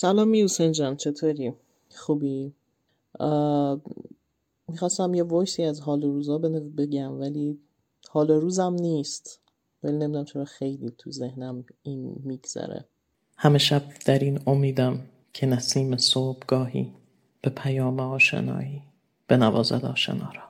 سلام میوسن جان چطوری؟ خوبی؟ می‌خواستم یه وایسی از حال روزا بگم ولی حال روزم نیست ولی نمی‌دونم چرا خیلی تو ذهنم این میگذره همه شب در این امیدم که نسیم صبحگاهی به پیام آشنایی به نوازد آشنا را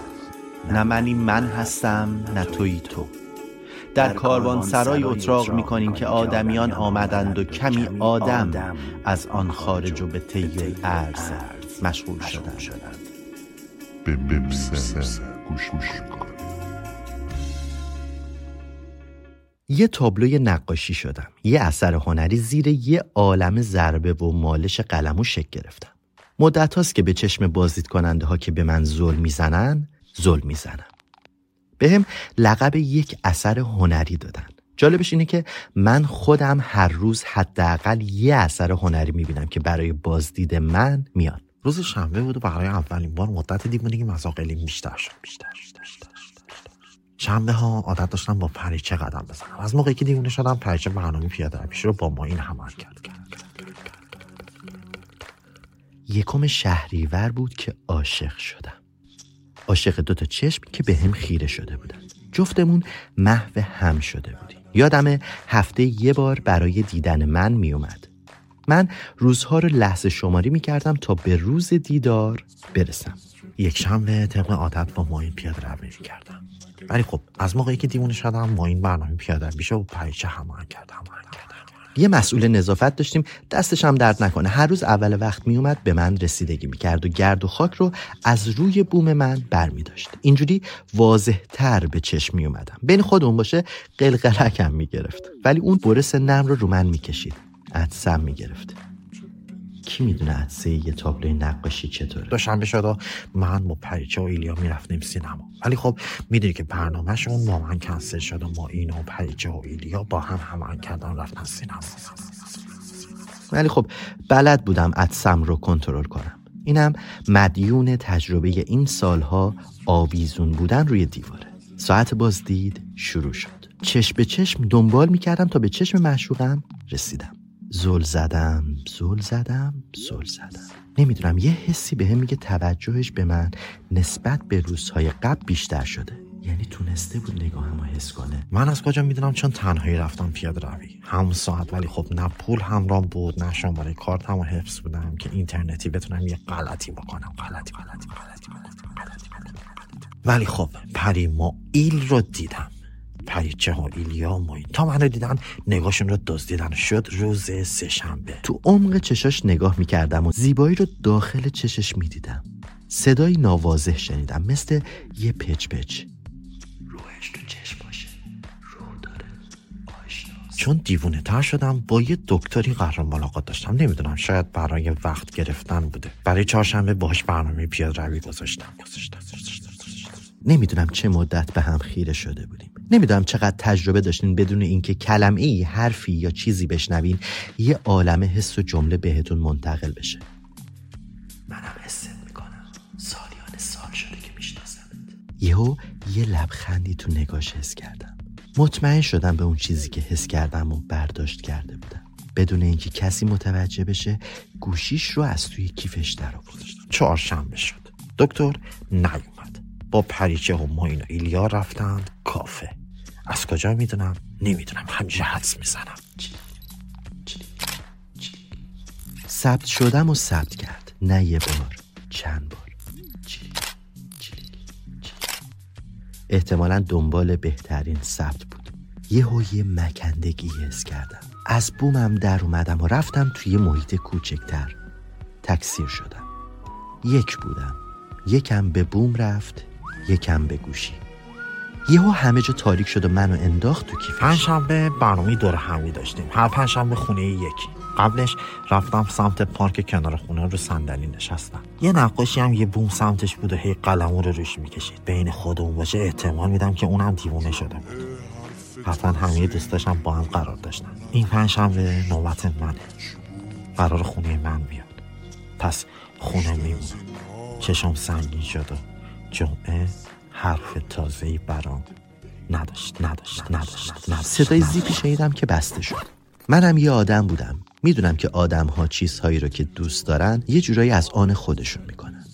نه منی من هستم نه توی تو. در کاروان سرای اتراق می‌کنیم که آدمیان آمدند و کمی آدم از آن خارج و به طی ارز مشغول شدند. به ببسن گوش یه تابلوی نقاشی شدم. یه اثر هنری زیر یه عالم ضربه و مالش قلم و شکل گرفتم. مدت هاست که به چشم بازدید کننده ها که به من ظلم می‌زنن ظلم می‌زنم. هم لقب یک اثر هنری دادن. جالبش اینه که من خودم هر روز حداقل یه اثر هنری می‌بینم که برای بازدید من میاد. روز شنبه بود و برای اولین بار مدت دیوونگی مزاقلی بیشتر شد بیشتر, بیشتر, شنبه ها عادت داشتم با پریچه قدم بزنم. از موقعی که دیوونه شدم پریچه برنامه پیاده پیش رو با ما این عمل کرد. یکم شهریور بود که عاشق شدم. عاشق دوتا چشم که به هم خیره شده بودن. جفتمون محو هم شده بودیم. یادم هفته یه بار برای دیدن من میومد من روزها رو لحظه شماری می‌کردم تا به روز دیدار برسم. یک شنبه طبق عادت با ماین پیاده روی کردم ولی خب از موقعی که دیوونه شدم ماین برنامه پیاده بیشه و پریچه همان کردم. یه مسئول نظافت داشتیم. دستش هم درد نکنه. هر روز اول وقت میومد به من رسیدگی می‌کرد و گرد و خاک رو از روی بوم من بر می داشت اینجوری واضح تر به چشم می اومدم بین خودمون باشه قلقلکم می‌گرفت. ولی اون برس نم رو رو من می‌کشید. عدسم می‌گرفت. کی می‌دونه عدسه یه تابلوی نقاشی چطوره؟ دوشنبه شد من با پریچه و ایلیا می‌رفتیم سینما. ولی خب می‌دونی که برنامهشون با من کنسل شد و ما این و پریچه و ایلیا با هم همان کردن رفتن سینما. ولی خب بلد بودم عدسم رو کنترل کنم. اینم مدیون تجربه این سالها آویزون بودن روی دیواره. ساعت بازدید شروع شد. چشم به چشم دنبال می‌کردم تا به چشم معشوقم رسیدم. زل زدم زل زدم زل زدم. نمی‌دونم یه حسی به هم میگه توجهش به من نسبت به روزهای قبل بیشتر شده. یعنی تونسته بود نگاه ما حس کنه. من از کجا می‌دونم چون تنهایی رفتم پیاده روی. همون ساعت ولی خب نه پول همرام بود نه شماره کارت هم حفظ بودم که اینترنتی بتونم یه غلطی بکنم. غلطی غلطی غلطی غلطی ولی خب پری ما ایل رو دیدم. پریچه ها ایلیا مایی تا منو دیدن نگاهشون رو دزدیدن. شد روز سهشنبه تو عمق چشاش نگاه می‌کردم و زیبایی رو داخل چشش می‌دیدم. صدایی نوازه شنیدم. مثل یه پچ پچ. روحش تو چشم باشه. روح داره چون دیوونه تر شدم با یه دکتری قرار ملاقات داشتم. نمی‌دونم شاید برای وقت گرفتن بوده. برای چهارشنبه باش برنامه پیاده روی گذاشتم. نمی‌دونم چه مدت به هم خیره شده بودیم. نمی‌دونم چقدر تجربه داشتین بدون اینکه کلمه ای حرفی یا چیزی بشنوین یه عالم حس و جمله بهتون منتقل بشه. منم حست می‌کنم. سالیان سال شده که میشناسمت. یهو یه لبخندی تو نگاش حس کردم. مطمئن شدم به اون چیزی که حس کردم و برداشت کرده بودم. بدون اینکه کسی متوجه بشه گوشیش رو از توی کیفش در آورد چهارشنبه شد. دکتر نیومد. با پریچه و ماین و ایلیا رفتند کافه. از کجا می‌دونم؟ نمی‌دونم. همینجا حدس می‌زنم. ثبت شدم و ثبت کرد. نه یه بار چند بار. احتمالا دنبال بهترین ثبت بود. یه هوی مکندگی حس کردم. از بومم در اومدم و رفتم توی محیط کوچکتر. تکثیر شدم. یک بودم. یکم به بوم رفت یکم به گوشی. یهو همه جا تاریک شد و منو انداخت تو کیفش. پنجشنبه برنامه دور همی داشتیم. هر پنجشنبه خونه یکی. قبلش رفتم سمت پارک کنار خونه رو صندلی نشستم. یه نقاشی هم یه بوم سمتش بود و هی قلمو رو روش می‌کشید. بین خودمون باشه احتمال میدم که اونم دیوونه شده بود. حتما همه دوستاشم با هم قرار داشتن. این پنجشنبه نوبت منه قرار خونه من بیاد. پس خونه میمونم چشم سنگین شد و جمعه حرف تازه‌ای برام نداشت نداشت نداشت نداشت صدای زیپی شنیدم که بسته شد. منم یه آدم بودم. می‌دونم که آدم ها چیزهایی رو که دوست دارن یه جورایی از آن خودشون می‌کنن.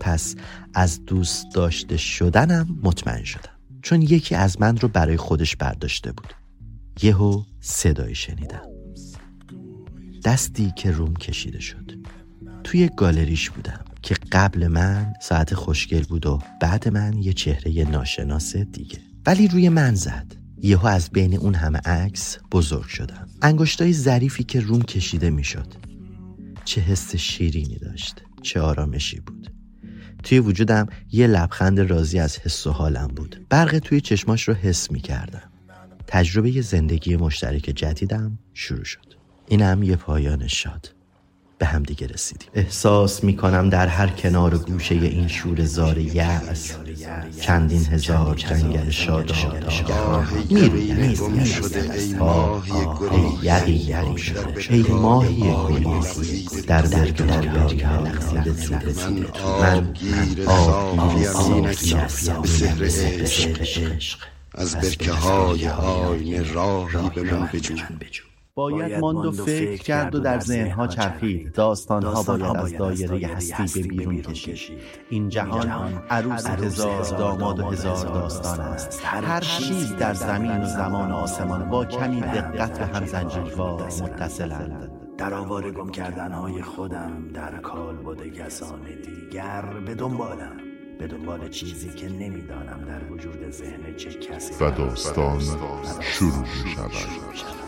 پس از دوست داشته شدنم مطمئن شدم. چون یکی از من رو برای خودش برداشته بود. یهو صدایی شنیدم. دستی که روم کشیده شد. توی گالریش بودم. که قبل من ساعت خوشگل بود و بعد من یه چهره ناشناس دیگه. ولی روی من زد. یهو از بین اون همه عکس بزرگ شدم. انگشتای ظریفی که روم کشیده می‌شد. چه حس شیرینی داشت. چه آرامشی بود. توی وجودم یه لبخند راضی از حس و حالم بود. برق توی چشماش رو حس می کردم تجربه زندگی مشترک جدیدم شروع شد. اینم یه پایان شاد. به هم دیگه رسیدیم. احساس می کنم در هر کنار و گوشه این شور زار یأس چندین هزار جنگل شاد می‌رویم. شده ای ماهی یقین شده. ای ماهی گلی. در درک دریای لغزیده تو من من آبگیر صافی به عشق. عشق. از برکه های آینه راهی به من بجو. باید ماند و فکر کرد و در ذهنها چرخید. داستانها باید از دایره هستی به بیرون کشید. این جهان عروس هزار داماد و هزار داستان است. هر چیز در زمین و زمان و آسمان با کمی دقت به هم زنجیروار متصلند در آواره گم کردن های خودم در کال بوده کسان دیگر به دنبالم به دنبال چیزی که نمی‌دانم در وجود ذهن چه کسی و داستان شروع می شود